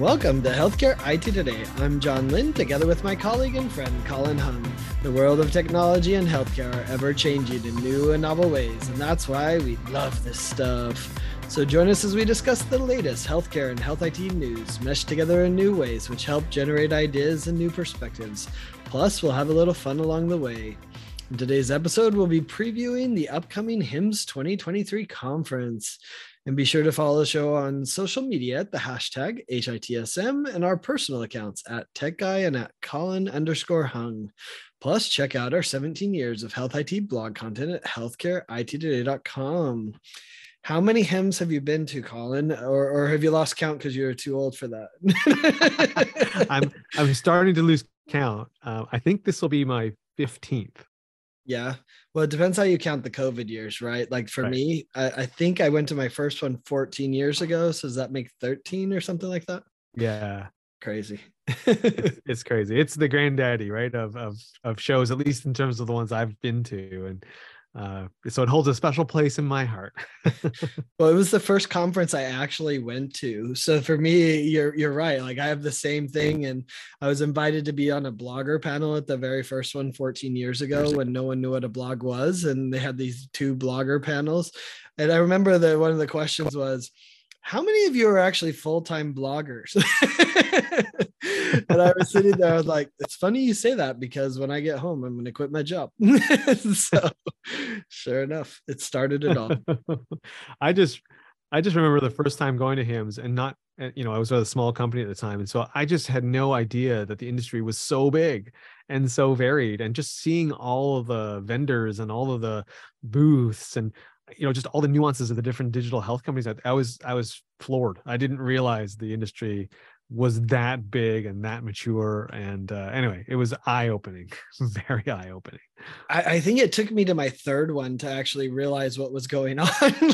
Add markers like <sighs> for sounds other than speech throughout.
Welcome to Healthcare IT Today. I'm John Lynn, together with my colleague and friend Colin Hung. The world of technology and healthcare are ever changing in new and novel ways, and that's why we love this stuff. So join us as we discuss the latest healthcare and health IT news, meshed together in new ways, which help generate ideas and new perspectives. Plus, we'll have a little fun along the way. In today's episode, we'll be previewing the upcoming HIMSS 2023 conference. And be sure to follow the show on social media at the hashtag HITSM and our personal accounts at Tech Guy and at Colin underscore Hung. Plus, check out our 17 years of health IT blog content at healthcareittoday.com. How many HIMSS have you been to, Colin, or, or have you lost count because you're too old for that? <laughs> I'm I'm starting to lose count. Uh, I think this will be my 15th. Yeah. Well, it depends how you count the COVID years, right? Like for right. me, I, I, think I went to my first one 14 years ago. So does that make 13 or something like that? Yeah. Crazy. it's, it's, crazy. It's the granddaddy, right? Of of of shows, at least in terms of the ones I've been to. And uh, so it holds a special place in my heart. <laughs> well, it was the first conference I actually went to. So for me, you're you're right. Like I have the same thing, and I was invited to be on a blogger panel at the very first one 14 years ago when no one knew what a blog was, and they had these two blogger panels. And I remember that one of the questions was, how many of you are actually full-time bloggers <laughs> and i was sitting there i was like it's funny you say that because when i get home i'm going to quit my job. <laughs> So sure enough it started it all. <laughs> I just i just remember the first time going to HIMSS and not you know i was at a small company at the time. And so i just had no idea that the industry was so big and so varied. And just seeing all of the vendors and all of the booths and you know just all the nuances of the different digital health companies I, I was i was floored. I didn't realize the industry was that big and that mature and uh, anyway it was eye-opening <laughs> very eye-opening I, I, think it took me to my third one to actually realize what was going <laughs> on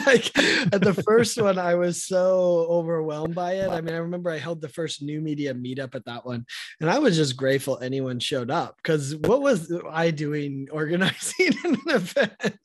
like at the first <laughs> one i was so overwhelmed by it i mean i remember i held the first new media meetup at that one and i was just grateful anyone showed up because what was i doing organizing <laughs> an event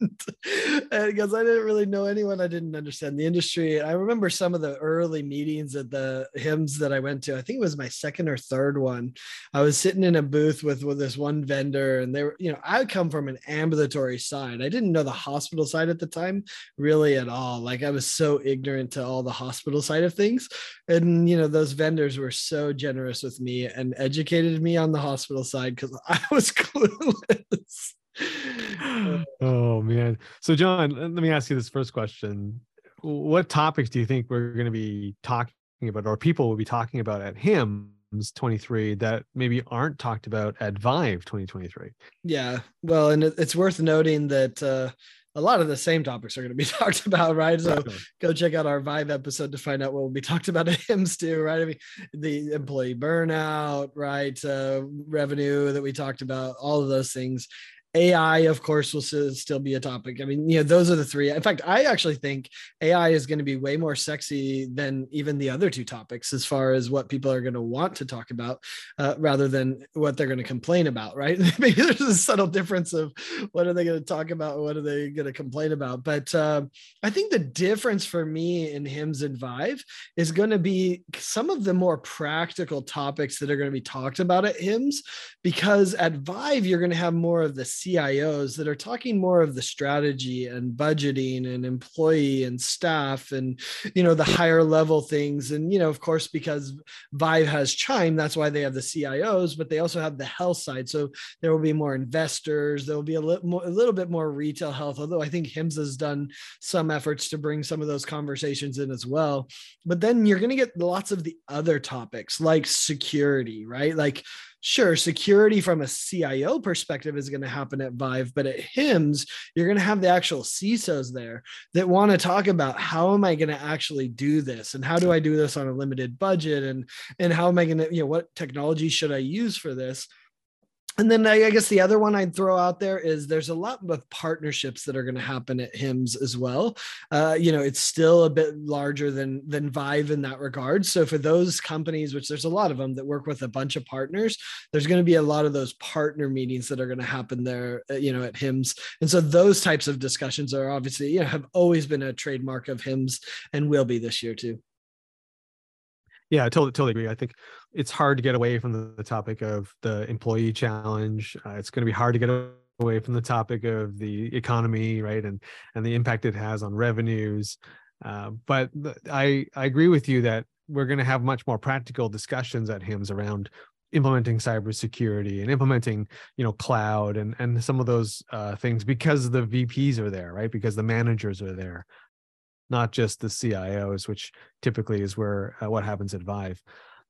because i didn't really know anyone i didn't understand the industry i remember some of the early meetings at the HIMSS that i went to. I think it was my second or third one. I was sitting in a booth with, with this one vendor, and they were, you know, I come from an ambulatory side. I didn't know the hospital side at the time really at all. Like I was so ignorant to all the hospital side of things. And, you know, those vendors were so generous with me and educated me on the hospital side because <laughs> I was clueless. <sighs> oh man so john let me ask you this first question what topics do you think we're going to be talking about or people will be talking about at HIMSS 23 that maybe aren't talked about at vive 2023 yeah well and it's worth noting that uh a lot of the same topics are going to be <laughs> talked about, right? So go check out our Vive episode to find out what will be <laughs> talked about at HIMSS too, right? I mean, the employee burnout, right? Uh, revenue that we talked about, all of those things. AI, of course, will still be a topic. I mean, you know, those are the three. In fact, I actually think AI is going to be way more sexy than even the other two topics as far as what people are going to want to talk about uh, rather than what they're going to complain about, right? <laughs> Maybe there's a subtle difference of what are they going to talk about? What are they going to complain about? But uh, I think the difference for me in HIMSS and Vive is going to be some of the more practical topics that are going to be talked about at HIMSS because at Vive, you're going to have more of the CIOs that are talking more of the strategy and budgeting and employee and staff and you know the higher level things. And you know of course because Vive has Chime that's why they have the CIOs but they also have the health side. So there will be more investors. There will be a little more, a little bit more retail health although I think HIMSS has done some efforts to bring some of those conversations in as well. But then you're going to get lots of the other topics like security right? Like sure, security from a CIO perspective is going to happen at Vive, but at HIMSS, you're going to have the actual CISOs there that want to talk about how am I going to actually do this and how do I do this on a limited budget and and how am I going to you know what technology should I use for this and then I guess the other one I'd throw out there is there's a lot of partnerships that are going to happen at HIMSS as well. Uh, you know, it's still a bit larger than than Vive in that regard. So for those companies, which there's a lot of them that work with a bunch of partners, there's going to be a lot of those partner meetings that are going to happen there. Uh, you know, at HIMSS, and so those types of discussions are obviously you know have always been a trademark of HIMSS and will be this year too. Yeah, I totally, totally agree. I think it's hard to get away from the, topic of the employee challenge. Uh, it's going to be hard to get away from the topic of the economy, right, and and the impact it has on revenues. Uh, but I I agree with you that we're going to have much more practical discussions at HIMSS around implementing cybersecurity and implementing you know cloud and and some of those uh, things because the VPs are there, right? Because the managers are there, not just the CIOs, which typically is where uh, what happens at Vive.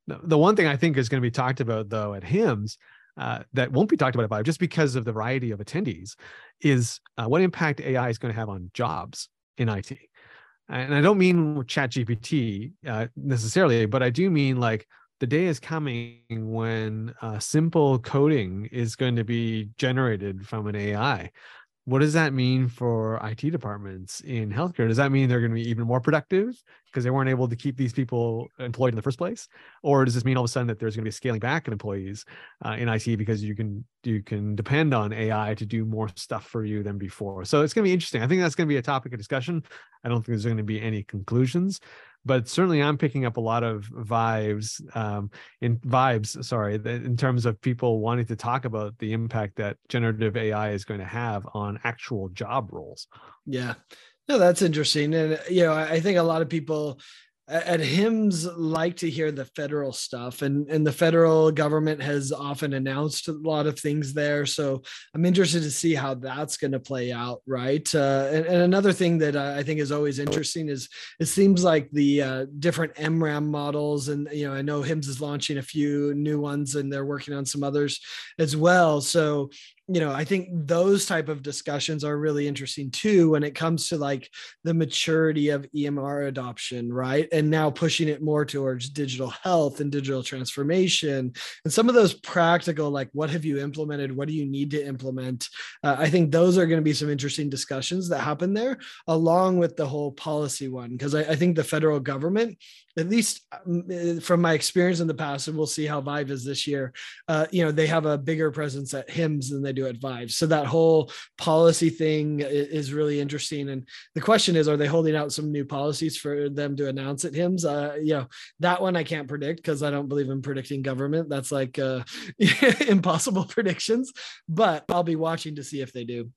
The, one thing I think is going to be talked about though at HIMSS uh, that won't be talked about at Vive just because of the variety of attendees is uh, what impact AI is going to have on jobs in IT. And I don't mean Chat GPT uh, necessarily, but I do mean like the day is coming when uh, simple coding is going to be generated from an AI what does that mean for IT departments in healthcare? Does that mean they're going to be even more productive because they weren't able to keep these people employed in the first place, or does this mean all of a sudden that there's going to be scaling back of employees uh, in IT because you can you can depend on AI to do more stuff for you than before? So it's going to be interesting. I think that's going to be a topic of discussion. I don't think there's going to be any conclusions, but certainly I'm picking up a lot of vibes um, in vibes, sorry, in terms of people wanting to talk about the impact that generative AI is going to have on actual job roles. Yeah. No, that's interesting. And, you know, I think a lot of people at HIMSS like to hear the federal stuff and and the federal government has often announced a lot of things there. So i'm interested to see how that's going to play out right? Uh, and, and, another thing that i think is always interesting is it seems like the uh, different EMRAM models and you know i know HIMSS is launching a few new ones and they're working on some others as well. So you know i think those type of discussions are really interesting too when it comes to like the maturity of emr adoption right and now pushing it more towards digital health and digital transformation and some of those practical like what have you implemented what do you need to implement uh, i think those are going to be some interesting discussions that happen there along with the whole policy one because I, I think the federal government at least um, eh, from my experience in the past, and we'll see how Vive is this year. Uh, you know, they have a bigger presence at HIMSS than they do at Vive. So that whole policy thing is really interesting. And the question is, are they holding out some new policies for them to announce at HIMSS? Uh, you know, that one I can't predict because I don't believe in predicting government. That's like uh, <laughs> impossible predictions. But I'll be watching to see if they do.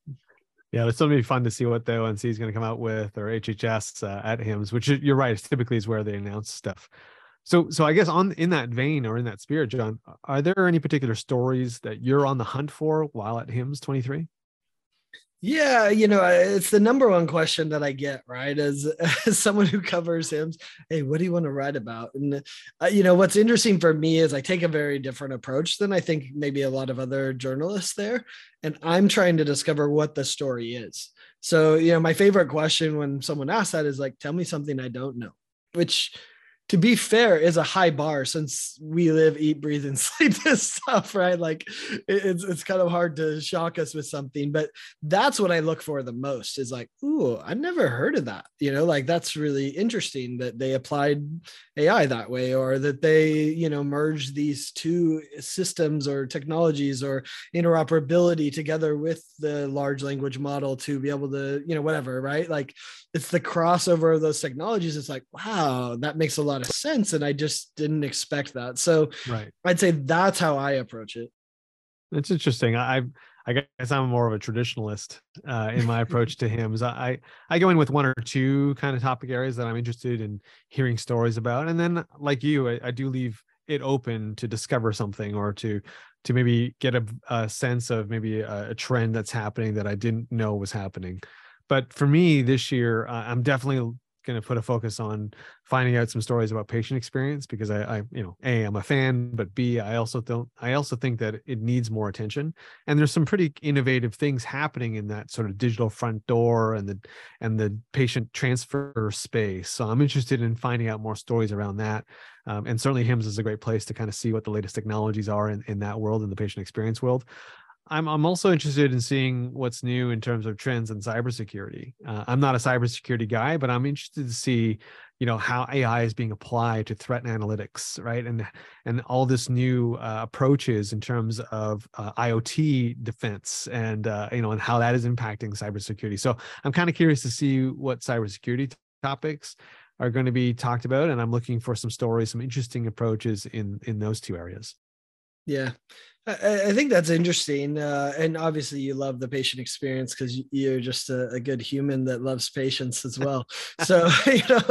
Yeah, it's going to be fun to see what the ONC is going to come out with or HHS uh, at HIMSS, which you're right, typically is where they announce stuff. So, so I guess on in that vein or in that spirit, John, are there any particular stories that you're on the hunt for while at HIMSS 23? Yeah, you know, it's the number one question that I get, right? As, <laughs> as someone who covers HIMSS, hey, what do you want to write about? And, uh, you know, what's interesting for me is I take a very different approach than I think maybe a lot of other journalists there. And I'm trying to discover what the story is. So, you know, my favorite question when someone asks that is like, tell me something I don't know, which to be fair is a high bar since we live eat breathe and <laughs> sleep this stuff right? Like it's it's kind of hard to shock us with something but that's what i look for the most is like ooh i've never heard of that. You know like that's really interesting that they applied ai that way or that they you know merge these two systems or technologies or interoperability together with the large language model to be able to you know whatever right? Like it's the crossover of those technologies. It's like wow that makes a lot of sense and i just didn't expect that. So right. I'd say that's how i approach it it's interesting i i guess i'm more of a traditionalist uh, in my <laughs> approach to HIMSS i i go in with one or two kind of topic areas that i'm interested in hearing stories about and then like you i, I do leave it open to discover something or to to maybe get a, a sense of maybe a, a trend that's happening that i didn't know was happening. But for me this year, uh, I'm definitely going to put a focus on finding out some stories about patient experience because I, I, you know, a I'm a fan, but b I also don't I also think that it needs more attention. And there's some pretty innovative things happening in that sort of digital front door and the and the patient transfer space. So I'm interested in finding out more stories around that. Um, and certainly HIMSS is a great place to kind of see what the latest technologies are in, in that world in the patient experience world. I'm I'm also interested in seeing what's new in terms of trends in cybersecurity. Uh, I'm not a cybersecurity guy, but I'm interested to see, you know, how AI is being applied to threat analytics, right? And and all this new uh, approaches in terms of uh, IoT defense and uh, you know and how that is impacting cybersecurity. So I'm kind of curious to see what cybersecurity topics are going to be talked about and i'm looking for some stories some interesting approaches in in those two areas yeah I, I think that's interesting, uh, and obviously you love the patient experience because you're just a, a, good human that loves patients as well. <laughs> so <laughs> you know,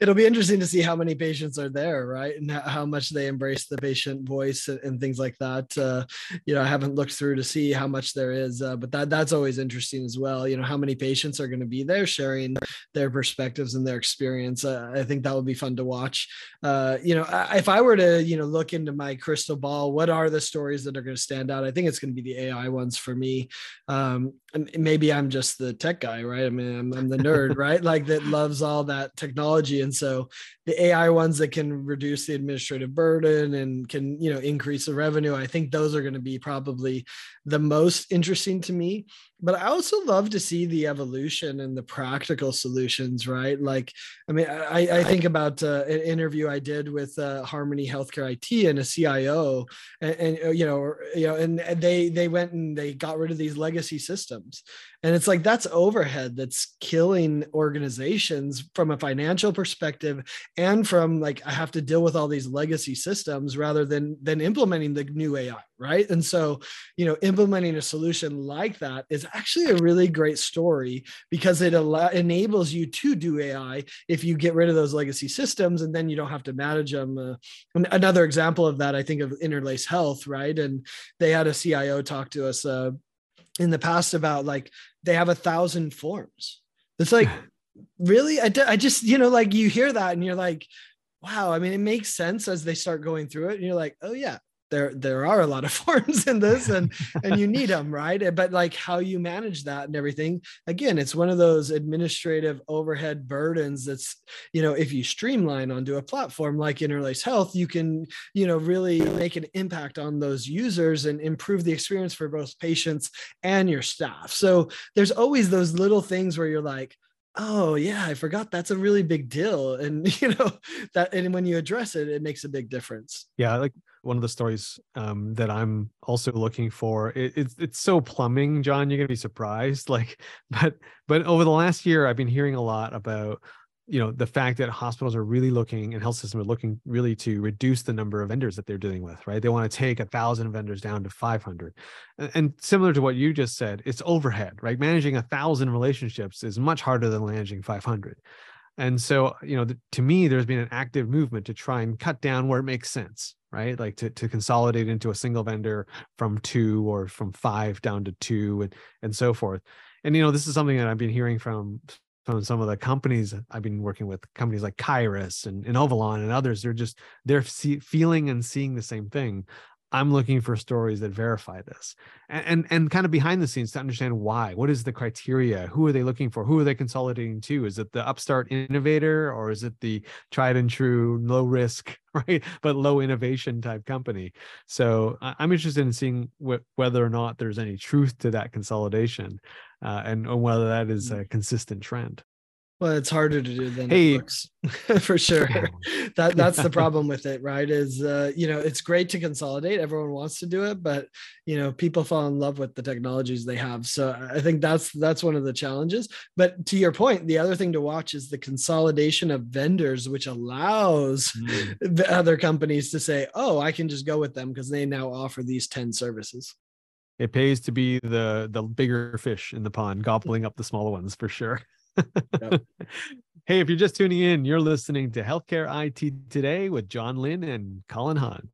it'll be interesting to see how many patients are there, right, and how much they embrace the patient voice and, and things like that. Uh, you know, I haven't looked through to see how much there is, uh, but that that's always interesting as well. You know, how many patients are going to be there sharing their perspectives and their experience. Uh, I think that would be fun to watch. Uh, you know, if I were to you know look into my crystal ball, what are the stories that are going to stand out. I think it's going to be the AI ones for me. Um, maybe I'm just the tech guy, right? I mean, I'm, I'm the nerd, <laughs> right? Like that loves all that technology, and so the AI ones that can reduce the administrative burden and can you know increase the revenue. I think those are going to be probably the most interesting to me but I also love to see the evolution and the practical solutions, right? Like, I mean, I, I think about uh, an interview I did with uh, Harmony Healthcare IT and a CIO, and, and, you know, you know, and they they went and they got rid of these legacy systems, and it's like that's overhead that's killing organizations from a financial perspective and from like I have to deal with all these legacy systems rather than than implementing the new AI, right? And so, you know, implementing a solution like that is actually a really great story because it enables you to do AI if you get rid of those legacy systems and then you don't have to manage them. Uh, another example of that, I think of Interlace Health, right? And they had a CIO talk to us uh, in the past about like they have a thousand forms. It's like, <sighs> really? I, I just, you know, like you hear that and you're like, wow. I mean, it makes sense as they start going through it. And you're like, oh, yeah, there there are a lot of <laughs> forms in this and and you need them right? Eh, but like how you manage that and everything again it's one of those administrative overhead burdens that's you know if you streamline onto a platform like interlace health you can you know really make an impact on those users and improve the experience for both patients and your staff. So there's always those little things where you're like oh yeah i forgot that's a really big deal and <laughs> you know that and when you address it it makes a big difference yeah like one of the stories um, that I'm also looking for. It, it's it's so plumbing, John. You're gonna be surprised. <laughs> Like, but but over the last year, I've been hearing a lot about you know the fact that hospitals are really looking and health systems are looking really to reduce the number of vendors that they're dealing with right? They want to take a thousand vendors down to 500 and similar to what you just said it's overhead right? Managing a thousand relationships is much harder than managing 500 and so you know to me there's been an active movement to try and cut down where it makes sense right? Like to, to consolidate into a single vendor from two or from five down to two and and so forth. And you know this is something that i've been hearing from from some of the companies i've been working with companies like Kyruus and, and ovalon and others they're just they're see, feeling and seeing the same thing I'm looking for stories that verify this and, and, and kind of behind the scenes to understand why. What is the criteria? Who are they looking for? Who are they consolidating to? Is it the upstart innovator or is it the tried and true low risk, <laughs> right? But low innovation type company. So I'm interested in seeing wh- whether or not there's any truth to that consolidation uh, and whether that is mm. a consistent trend. Well, it's harder to do than hey. it looks <laughs> for sure. <laughs> that that's the <laughs> problem with it, right? Is uh, you know, it's great to consolidate. Everyone wants to do it, but you know, people fall in love with the technologies they have. So I think that's that's one of the challenges. But to your point, the other thing to watch is the consolidation of vendors, which allows mm. other companies to say, "Oh, I can just go with them because they now offer these 10 services." It pays to be the the bigger fish in the pond, gobbling up the smaller ones for sure. Yep. <laughs> hey, if you're just tuning in, you're listening to Healthcare IT Today with John Lynn and Colin Hung.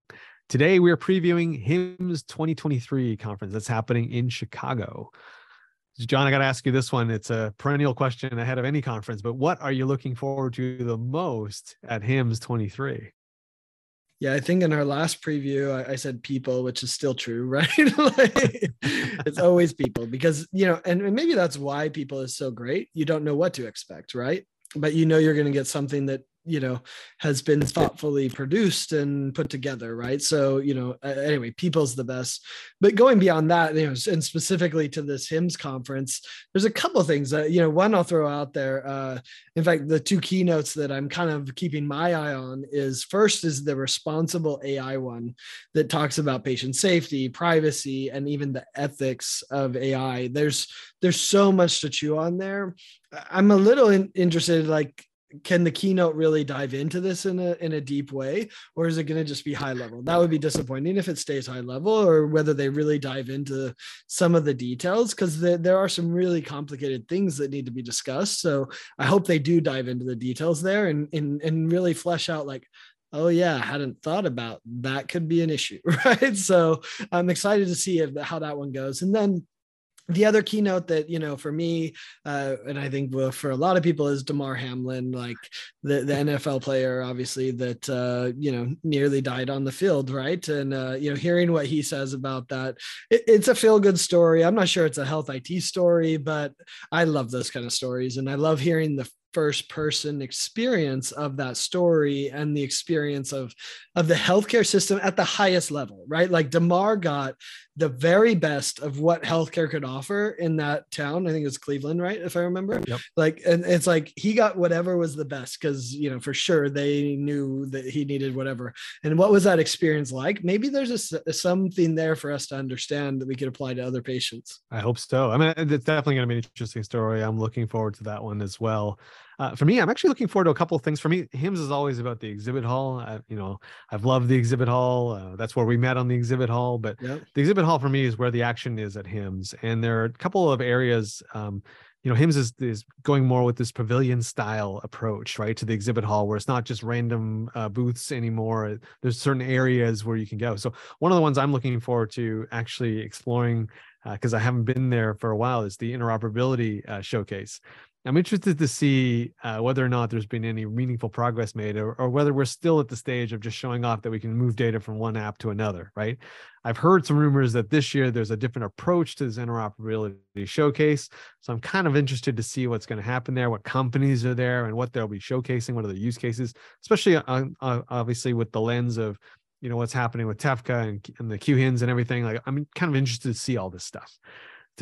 Today, we're previewing HIMSS 2023 conference that's happening in Chicago. John, I got to ask you this one. It's a perennial question ahead of any conference, but what are you looking forward to the most at HIMSS 23? Yeah, I think in our last preview, I, I said people, which is still true, <laughs> right? like, it's always people because, you know, and, and maybe that's why people is so great. You don't know what to expect, right? But you know, you're going to get something that you know has been thoughtfully produced and put together right? So you know anyway people's the best. But going beyond that you know and specifically to this HIMSS conference there's a couple of things that you know one i'll throw out there uh in fact the two keynotes that i'm kind of keeping my eye on is first is the responsible ai one that talks about patient safety privacy and even the ethics of ai there's there's so much to chew on there. I'm a little in, interested like can the keynote really dive into this in a in a deep way or is it going to just be high level that would be disappointing if it stays high level or whether they really dive into some of the details because the, there are some really complicated things that need to be discussed so i hope they do dive into the details there and and, and really flesh out like oh yeah, I hadn't thought about that could be an issue, <laughs> right? So I'm excited to see if, how that one goes. And then the other keynote that you know for me uh, and i think for a lot of people is Damar Hamlin like the, the nfl player obviously that uh, you know nearly died on the field right? And uh, you know hearing what he says about that it, it's a feel good story. I'm not sure it's a health it story but i love those kind of stories and i love hearing the first person experience of that story and the experience of of the healthcare system at the highest level right? Like Damar got the very best of what healthcare could offer in that town. I think it's cleveland right? If i remember. Yep. like and it's like he got whatever was the best because you know for sure they knew that he needed whatever. And what was that experience like? Maybe there's a, something there for us to understand that we could apply to other patients. I hope so. I mean it's definitely going to be an interesting story. I'm looking forward to that one as well uh, for me, I'm actually looking forward to a couple of things. For me, HIMSS is always about the exhibit hall. I, you know, I've loved the exhibit hall. Uh, that's where we met on the exhibit hall. But yep. the exhibit hall for me is where the action is at HIMSS, and there are a couple of areas. Um, you know, HIMSS is, is going more with this pavilion style approach, right, to the exhibit hall, where it's not just random uh, booths anymore. There's certain areas where you can go. So one of the ones I'm looking forward to actually exploring because uh, I haven't been there for a while is the interoperability uh, showcase. I'm interested to see uh, whether or not there's been any meaningful progress made, or, or, whether we're still at the stage of just showing off that we can move data from one app to another. Right? I've heard some rumors that this year there's a different approach to this interoperability showcase, so I'm kind of interested to see what's going to happen there, what companies are there, and what they'll be showcasing, what are the use cases, especially on, obviously with the lens of you know what's happening with TEFCA and, and the QHINs and everything. Like I'm kind of interested to see all this stuff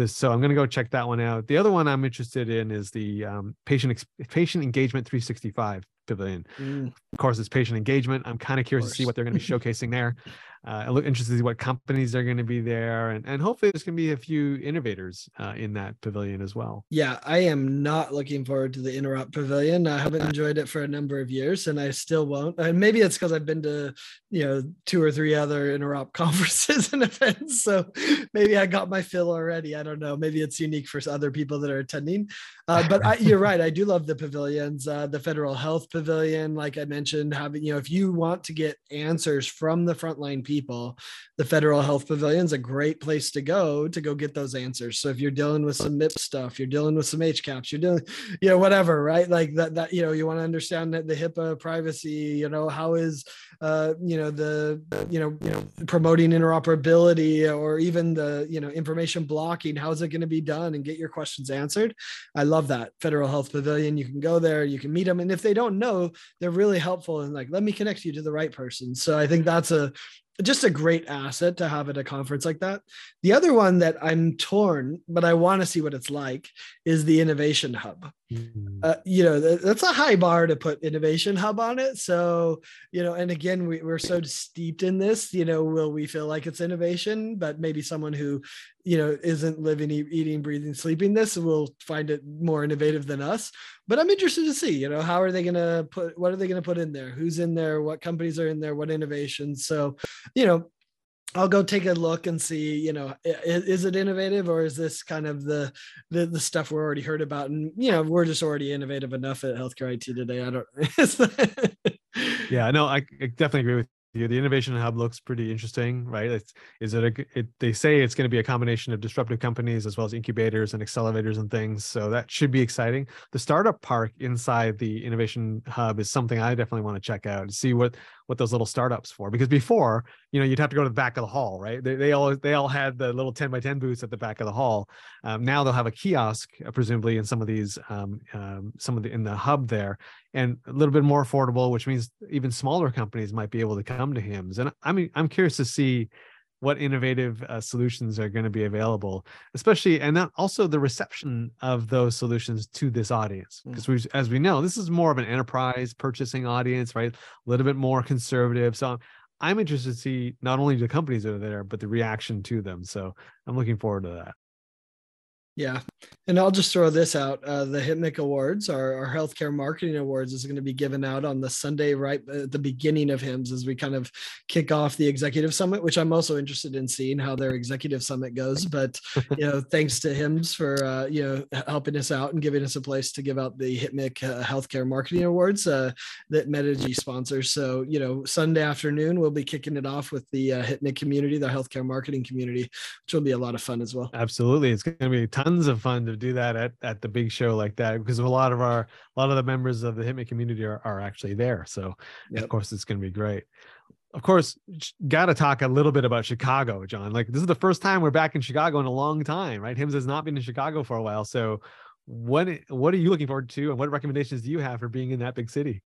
so I'm going to go check that one out. The other one I'm interested in is the um, patient patient engagement 365 pavilion. Mm. Of course, it's patient engagement. I'm kind of curious to see what they're going to be showcasing there. <laughs> Uh, I look interested to see what companies are going to be there, and and hopefully there's going to be a few innovators uh, in that pavilion as well. Yeah, I am not looking forward to the Interop Pavilion. I haven't enjoyed it for a number of years, and I still won't. And maybe it's because I've been to you know two or three other Interop <laughs> conferences and events, so maybe I got my fill already. I don't know. Maybe it's unique for other people that are attending. Uh, but I, you're <laughs> right. I do love the pavilions. Uh, the Federal Health Pavilion, like I mentioned, having you know if you want to get answers from the frontline people the Federal Health Pavilion is a great place to go to go get those answers. So if you're dealing with some MIP stuff, you're dealing with some HCAHPS, you're doing, you know, whatever, right? Like that, that, you know, you want to understand that the HIPAA privacy, you know, how is, uh, you know, the, you know, you know, promoting interoperability or even the, you know, information blocking, how is it going to be done and get your questions answered? I love that Federal Health Pavilion. You can go there, you can meet them. And if they don't know, they're really helpful and like, let me connect you to the right person. So I think that's a, just a great asset to have at a conference like that. The other one that I'm torn, but I want to see what it's like, is the Innovation Hub. Mm-hmm. Uh, you know, that's a high bar to put Innovation Hub on it. So, you know, and again, we, we're so steeped in this, you know, will we feel like it's innovation? But maybe someone who, you know, isn't living, eating, breathing, sleeping this will find it more innovative than us. But I'm interested to see, you know, how are they going to put, what are they going to put in there? Who's in there? What companies are in there? What innovations? So, you know, I'll go take a look and see, you know, is, is, it innovative or is this kind of the, the the stuff we're already heard about? And you know, we're just already innovative enough at healthcare IT today. I don't. <laughs> yeah, no, I, I definitely agree with the, the innovation hub looks pretty interesting, right? It's, is it a, it, they say it's going to be a combination of disruptive companies as well as incubators and accelerators and things. So that should be exciting. The startup park inside the innovation hub is something I definitely want to check out and see what, what those little startups for, because before, you know, you'd have to go to the back of the hall, right? They, they all, they all had the little 10 by 10 booths at the back of the hall. Um, now they'll have a kiosk, uh, presumably in some of these, um, um, some of the, in the hub there and a little bit more affordable, which means even smaller companies might be able to come to HIMSS. And I mean, I'm curious to see what innovative uh, solutions are going to be available, especially and then also the reception of those solutions to this audience. Because mm. we, as we know, this is more of an enterprise purchasing audience, right? A little bit more conservative. So I'm interested to see not only the companies that are there, but the reaction to them. So I'm looking forward to that. Yeah. And I'll just throw this out. Uh, the HITMC Awards, our, our healthcare marketing awards, is going to be given out on the Sunday right at the beginning of HIMSS as we kind of kick off the executive summit, which I'm also interested in seeing how their executive summit goes. But, <laughs> you know, thanks to HIMSS for, uh, you know, helping us out and giving us a place to give out the HITMC uh, Healthcare Marketing Awards uh, that Metigy sponsors. So, you know, Sunday afternoon, we'll be kicking it off with the uh, HITMC community, the healthcare marketing community, which will be a lot of fun as well. Absolutely. It's going to be tons of fun to do that at, at the big show like that because a lot of our a lot of the members of the HITMC community are, are actually there. So yep. of course it's going to be great. Of course, got to talk a little bit about Chicago, John. Like this is the first time we're back in Chicago in a long time, right? HIMSS has not been in Chicago for a while. So what what are you looking forward to and what recommendations do you have for being in that big city?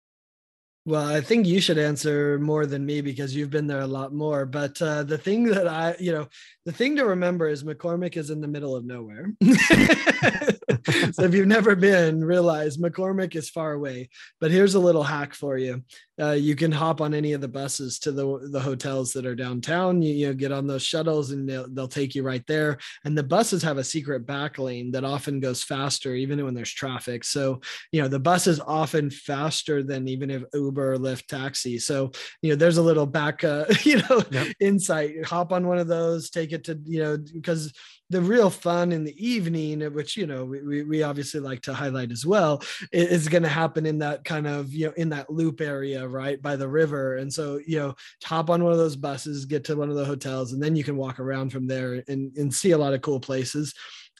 Well, I think you should answer more than me because you've been there a lot more. But uh, the thing that I, you know, the thing to remember is McCormick is in the middle of nowhere. <laughs> so if you've never been, realize McCormick is far away. But here's a little hack for you uh, you can hop on any of the buses to the the hotels that are downtown. You, you know, get on those shuttles and they'll, they'll take you right there. And the buses have a secret back lane that often goes faster, even when there's traffic. So you know, the bus is often faster than even if Uber or Lyft taxi. So you know, there's a little back, uh, <laughs> you know, yep. insight. Hop on one of those, take it to you know, because the real fun in the evening, which you know we, we obviously like to highlight as well, is going to happen in that kind of you know in that loop area right by the river. And so you know hop on one of those buses, get to one of the hotels, and then you can walk around from there and, and see a lot of cool places.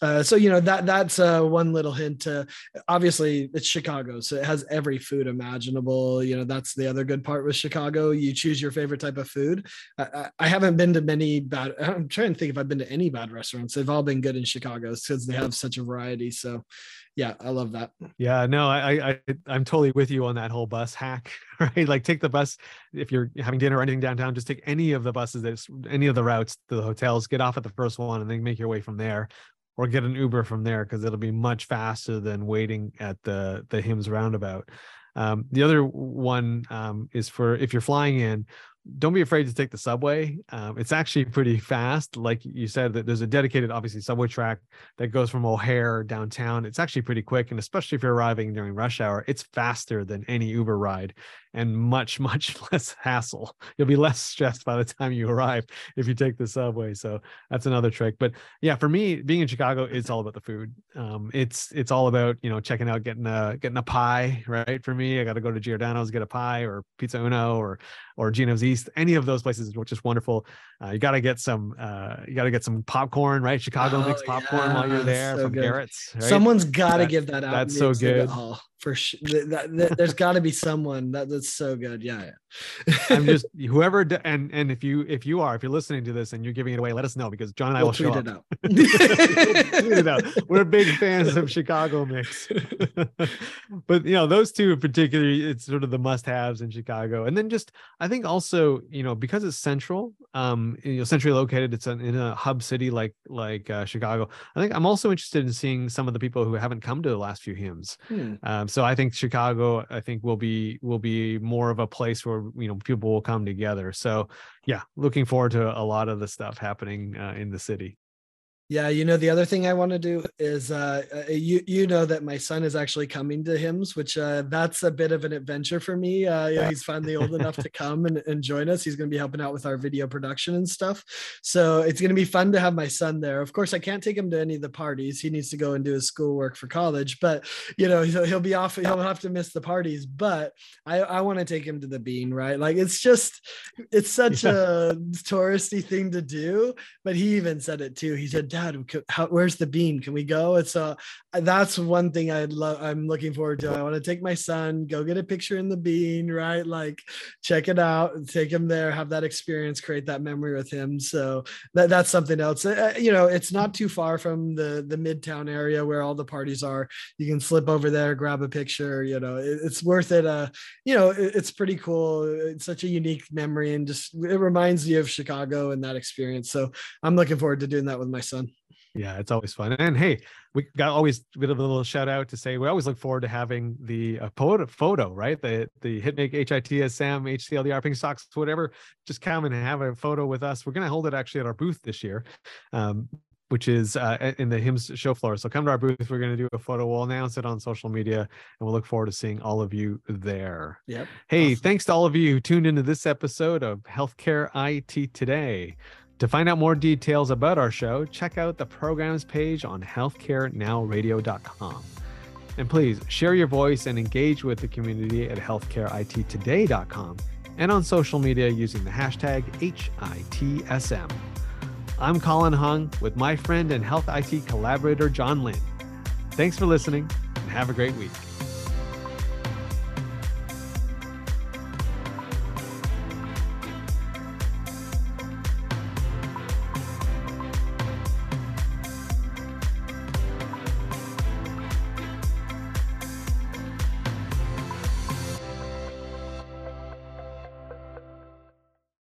Uh, so you know that that's uh, one little hint. To, obviously, it's Chicago, so it has every food imaginable. You know that's the other good part with Chicago. You choose your favorite type of food. I, I haven't been to many bad. I'm trying to think if I've been to any bad restaurants. They've all been good in Chicago because they have such a variety. So yeah, I love that. Yeah, no, I, I I'm totally with you on that whole bus hack, <laughs> right? Like take the bus if you're having dinner or anything downtown, just take any of the buses that's any of the routes to the hotels, get off at the first one and then make your way from there or get an Uber from there because it'll be much faster than waiting at the the HIMSS roundabout. Um, the other one um, is for if you're flying in, don't be afraid to take the subway. Um, it's actually pretty fast. Like you said, that there's a dedicated, obviously, subway track that goes from O'Hare downtown. It's actually pretty quick, and especially if you're arriving during rush hour, it's faster than any Uber ride and much <laughs> much less hassle. You'll be less stressed by the time you arrive if you take the subway. So that's another trick. But yeah for me being in chicago it's all about the food. Um, it's it's all about you know checking out getting a getting a pie right? For me i got to go to giordano's get a pie or pizza uno or or gino's east any of those places which is wonderful. Uh, you got to get some uh, you got to get some popcorn right? Chicago oh, makes popcorn yeah, while you're there so from good. garrett's right? someone's got to give that out that's so good for sure. That, that, there's got to be someone that, that's so good. Yeah, yeah. I'm <laughs> just whoever and and if you if you are if you're listening to this and you're giving it away, let us know because John and I we'll will show tweet up. It out. <laughs> tweet it out. We're big fans of Chicago mix. <laughs> but you know those two in particular, it's sort of the must-haves in Chicago. And then just I think also you know because it's central, um, you know centrally located, it's in a hub city like like uh, Chicago. I think I'm also interested in seeing some of the people who haven't come to the last few HIMSS. Hmm. Um, so I think Chicago, I think will be will be more of a place where you know people will come together. So yeah, looking forward to a lot of the stuff happening uh, in the city. Yeah, you know the other thing I want to do is uh, uh, you you know that my son is actually coming to HIMSS, which uh, that's a bit of an adventure for me. Uh, know, he's finally old enough to <laughs> come and, and join us. He's going to be helping out with our video production and stuff. So it's going to be fun to have my son there. Of course, I can't take him to any of the parties. He needs to go and do his schoolwork for college. But you know he'll, he'll be off. He'll have to miss the parties. But I I want to take him to the Bean. Right, like it's just it's such yeah. a touristy thing to do. But he even said it too. He said dad how, where's the beam? can we go it's uh that's one thing i love i'm looking forward to. I want to take my son go get a picture in the bean right? Like check it out take him there have that experience create that memory with him. So that, that's something else. Uh, uh, you know it's not too far from the the midtown area where all the parties are. You can slip over there grab a picture you know it, it's worth it uh you know it, it's pretty cool. It's such a unique memory and just it reminds you of chicago and that experience. So i'm looking forward to doing that with my son yeah, it's always fun. And hey, we got always a bit of a little shout out to say we always look forward to having the uh, photo, photo, right? The the HITMC Sam HCLDR Pink Socks, whatever. Just come and have a photo with us. We're gonna hold it actually at our booth this year. Um, which is uh, in the HIMSS show floor. So come to our booth. We're going to do a photo. We'll announce it on social media, and we'll look forward to seeing all of you there. Yep. Hey, Awesome. thanks to all of you who tuned into this episode of Healthcare IT Today. To find out more details about our show, check out the programs page on healthcarenowradio.com. And please share your voice and engage with the community at healthcareittoday.com and on social media using the hashtag HITSM. I'm Colin Hung with my friend and health IT collaborator, John Lynn. Thanks for listening and have a great week.